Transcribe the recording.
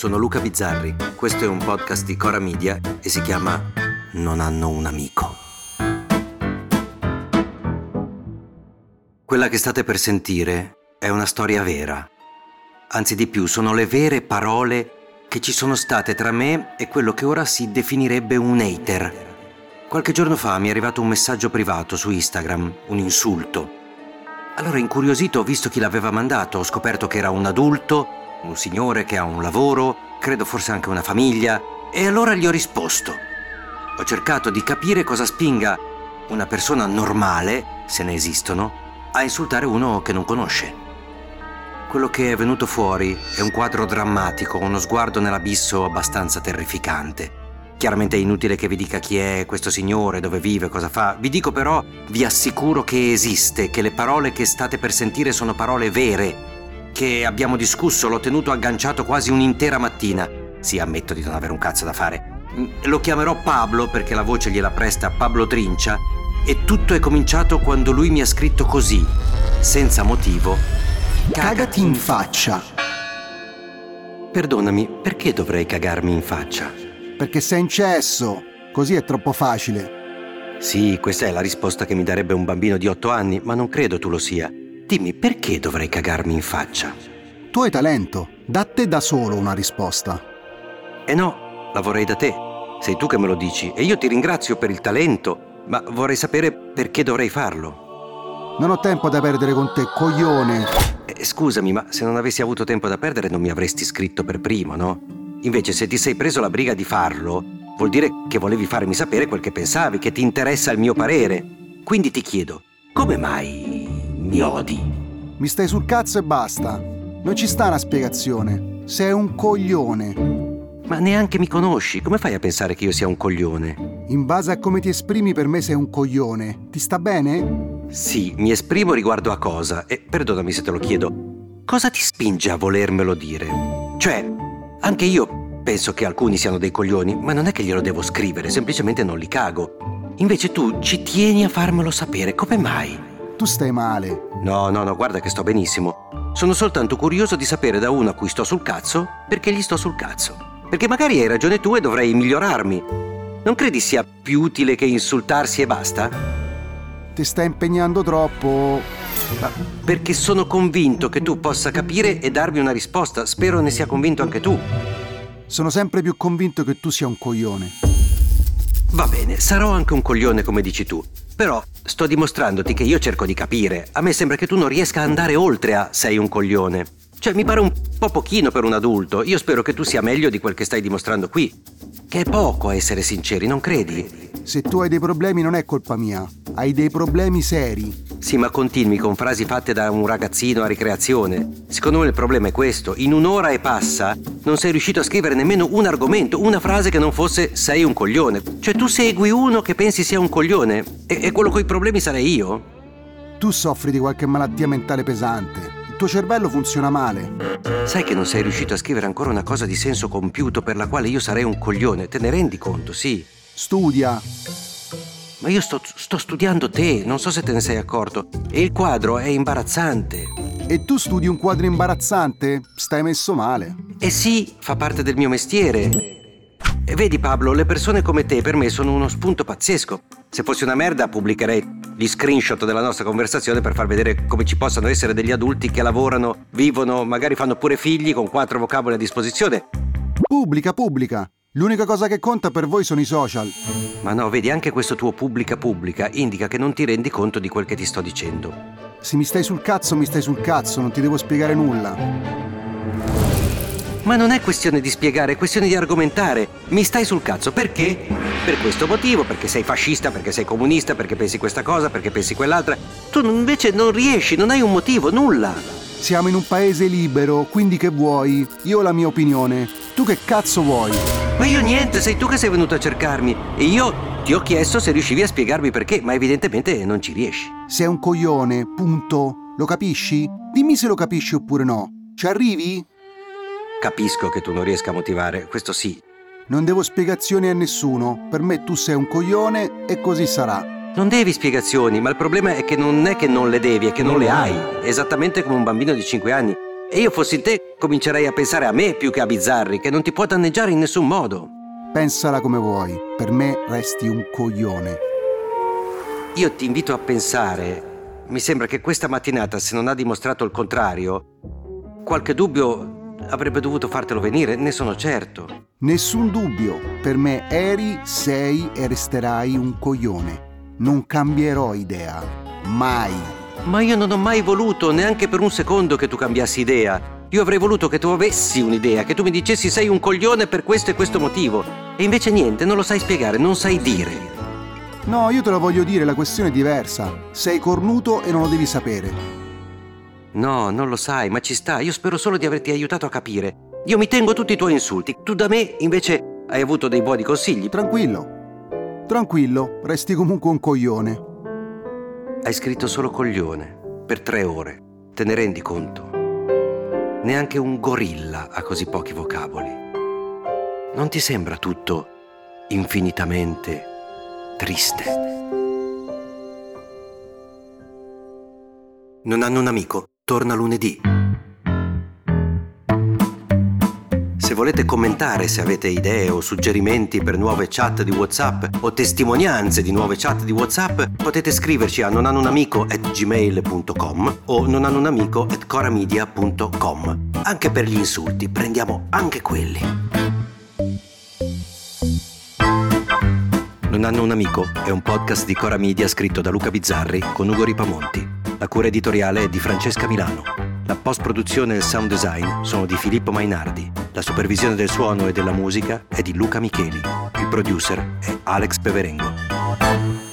sono Luca Bizzarri, questo è un podcast di Cora Media e si chiama Non hanno un amico. Quella che state per sentire è una storia vera. Anzi di più, sono le vere parole che ci sono state tra me e quello che ora si definirebbe un hater. Qualche giorno fa mi è arrivato un messaggio privato su Instagram, un insulto. Allora incuriosito ho visto chi l'aveva mandato, ho scoperto che era un adulto, un signore che ha un lavoro, credo forse anche una famiglia, e allora gli ho risposto. Ho cercato di capire cosa spinga una persona normale, se ne esistono, a insultare uno che non conosce. Quello che è venuto fuori è un quadro drammatico, uno sguardo nell'abisso abbastanza terrificante. Chiaramente è inutile che vi dica chi è questo signore, dove vive, cosa fa. Vi dico però, vi assicuro che esiste, che le parole che state per sentire sono parole vere, che abbiamo discusso, l'ho tenuto agganciato quasi un'intera mattina. Sì, ammetto di non avere un cazzo da fare. Mm, lo chiamerò Pablo perché la voce gliela presta Pablo Trincia e tutto è cominciato quando lui mi ha scritto così, senza motivo. Cagati in faccia. Perdonami, perché dovrei cagarmi in faccia? Perché sei incesso. Così è troppo facile. Sì, questa è la risposta che mi darebbe un bambino di otto anni, ma non credo tu lo sia. Dimmi perché dovrei cagarmi in faccia? Tu hai talento, da te da solo una risposta. Eh no, la vorrei da te. Sei tu che me lo dici e io ti ringrazio per il talento, ma vorrei sapere perché dovrei farlo. Non ho tempo da perdere con te, coglione. Eh, scusami, ma se non avessi avuto tempo da perdere non mi avresti scritto per primo, no? Invece se ti sei preso la briga di farlo, vuol dire che volevi farmi sapere quel che pensavi, che ti interessa il mio parere. Quindi ti chiedo, come mai mi odi. Mi stai sul cazzo e basta. Non ci sta una spiegazione. Sei un coglione. Ma neanche mi conosci, come fai a pensare che io sia un coglione? In base a come ti esprimi per me sei un coglione. Ti sta bene? Sì, mi esprimo riguardo a cosa, e perdonami se te lo chiedo. Cosa ti spinge a volermelo dire? Cioè, anche io penso che alcuni siano dei coglioni, ma non è che glielo devo scrivere, semplicemente non li cago. Invece tu ci tieni a farmelo sapere, come mai? Tu stai male. No, no, no, guarda che sto benissimo. Sono soltanto curioso di sapere da uno a cui sto sul cazzo perché gli sto sul cazzo. Perché magari hai ragione tu e dovrei migliorarmi. Non credi sia più utile che insultarsi e basta? Ti stai impegnando troppo. Ma perché sono convinto che tu possa capire e darmi una risposta. Spero ne sia convinto anche tu. Sono sempre più convinto che tu sia un coglione. Va bene, sarò anche un coglione come dici tu. Però sto dimostrandoti che io cerco di capire. A me sembra che tu non riesca a andare oltre a sei un coglione. Cioè, mi pare un po' pochino per un adulto. Io spero che tu sia meglio di quel che stai dimostrando qui. Che è poco a essere sinceri, non credi? Se tu hai dei problemi non è colpa mia. Hai dei problemi seri. Sì, ma continui con frasi fatte da un ragazzino a ricreazione. Secondo me il problema è questo. In un'ora e passa non sei riuscito a scrivere nemmeno un argomento, una frase che non fosse sei un coglione. Cioè tu segui uno che pensi sia un coglione e, e quello coi problemi sarei io? Tu soffri di qualche malattia mentale pesante. Tuo cervello funziona male. Sai che non sei riuscito a scrivere ancora una cosa di senso compiuto per la quale io sarei un coglione. Te ne rendi conto, sì? Studia. Ma io sto, sto, studiando te, non so se te ne sei accorto. E il quadro è imbarazzante. E tu studi un quadro imbarazzante? Stai messo male. Eh sì, fa parte del mio mestiere. E vedi Pablo, le persone come te per me sono uno spunto pazzesco. Se fossi una merda pubblicherei gli screenshot della nostra conversazione per far vedere come ci possano essere degli adulti che lavorano, vivono, magari fanno pure figli con quattro vocaboli a disposizione. Pubblica, pubblica. L'unica cosa che conta per voi sono i social. Ma no, vedi, anche questo tuo pubblica pubblica indica che non ti rendi conto di quel che ti sto dicendo. Se mi stai sul cazzo, mi stai sul cazzo, non ti devo spiegare nulla. Ma non è questione di spiegare, è questione di argomentare. Mi stai sul cazzo perché? Per questo motivo, perché sei fascista, perché sei comunista, perché pensi questa cosa, perché pensi quell'altra. Tu invece non riesci, non hai un motivo, nulla. Siamo in un paese libero, quindi che vuoi? Io ho la mia opinione. Tu che cazzo vuoi? Ma io niente, sei tu che sei venuto a cercarmi. E io ti ho chiesto se riuscivi a spiegarmi perché, ma evidentemente non ci riesci. Sei un coglione, punto. Lo capisci? Dimmi se lo capisci oppure no. Ci arrivi? Capisco che tu non riesca a motivare, questo sì. Non devo spiegazioni a nessuno. Per me tu sei un coglione e così sarà. Non devi spiegazioni, ma il problema è che non è che non le devi, è che non le hai. Esattamente come un bambino di 5 anni. E io fossi in te comincerei a pensare a me più che a Bizzarri, che non ti può danneggiare in nessun modo. Pensala come vuoi, per me resti un coglione. Io ti invito a pensare, mi sembra che questa mattinata, se non ha dimostrato il contrario, qualche dubbio avrebbe dovuto fartelo venire, ne sono certo. Nessun dubbio, per me eri, sei e resterai un coglione. Non cambierò idea, mai. Ma io non ho mai voluto, neanche per un secondo, che tu cambiassi idea. Io avrei voluto che tu avessi un'idea, che tu mi dicessi sei un coglione per questo e questo motivo. E invece niente, non lo sai spiegare, non sai dire. No, io te lo voglio dire, la questione è diversa. Sei cornuto e non lo devi sapere. No, non lo sai, ma ci sta. Io spero solo di averti aiutato a capire. Io mi tengo tutti i tuoi insulti. Tu da me, invece, hai avuto dei buoni consigli. Tranquillo. Tranquillo, resti comunque un coglione. Hai scritto solo coglione, per tre ore. Te ne rendi conto? Neanche un gorilla ha così pochi vocaboli. Non ti sembra tutto infinitamente triste? Non hanno un amico? Torna lunedì. Se volete commentare, se avete idee o suggerimenti per nuove chat di WhatsApp o testimonianze di nuove chat di WhatsApp, potete scriverci a nonanunamico@gmail.com o nonanunamico@coramedia.com. Anche per gli insulti, prendiamo anche quelli. Non hanno un amico è un podcast di Cora Media scritto da Luca Bizzarri con Ugo Ripamonti. La cura editoriale è di Francesca Milano. La post-produzione e il sound design sono di Filippo Mainardi. La supervisione del suono e della musica è di Luca Micheli. Il producer è Alex Peverengo.